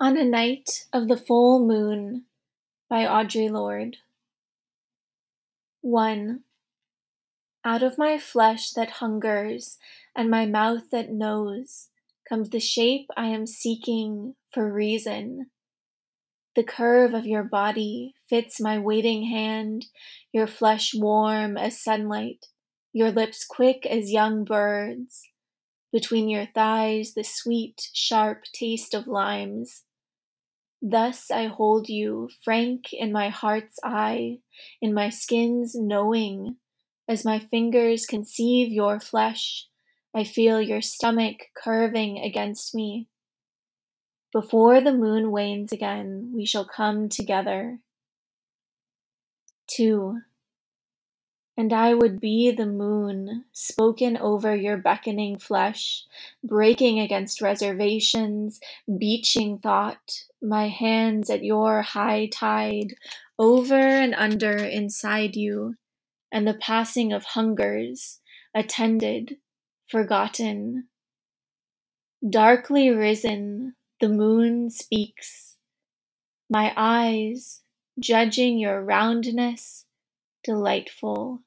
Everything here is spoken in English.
On a Night of the Full Moon by Audre Lorde I Out of my flesh that hungers and my mouth that knows Comes the shape I am seeking for reason. The curve of your body fits my waiting hand, Your flesh warm as sunlight, your lips quick as young birds, Between your thighs the sweet, sharp taste of limes. Thus I hold you, frank in my heart's eye, in my skin's knowing, As my fingers conceive your flesh, I feel your stomach curving against me. Before the moon wanes again, we shall come together. 2 and I would be the moon spoken over your beckoning flesh, breaking against reservations, beaching thought, my hands at your high tide, over and under inside you, and the passing of hungers, attended, forgotten. Darkly risen, the moon speaks. My eyes, judging your roundness, delightful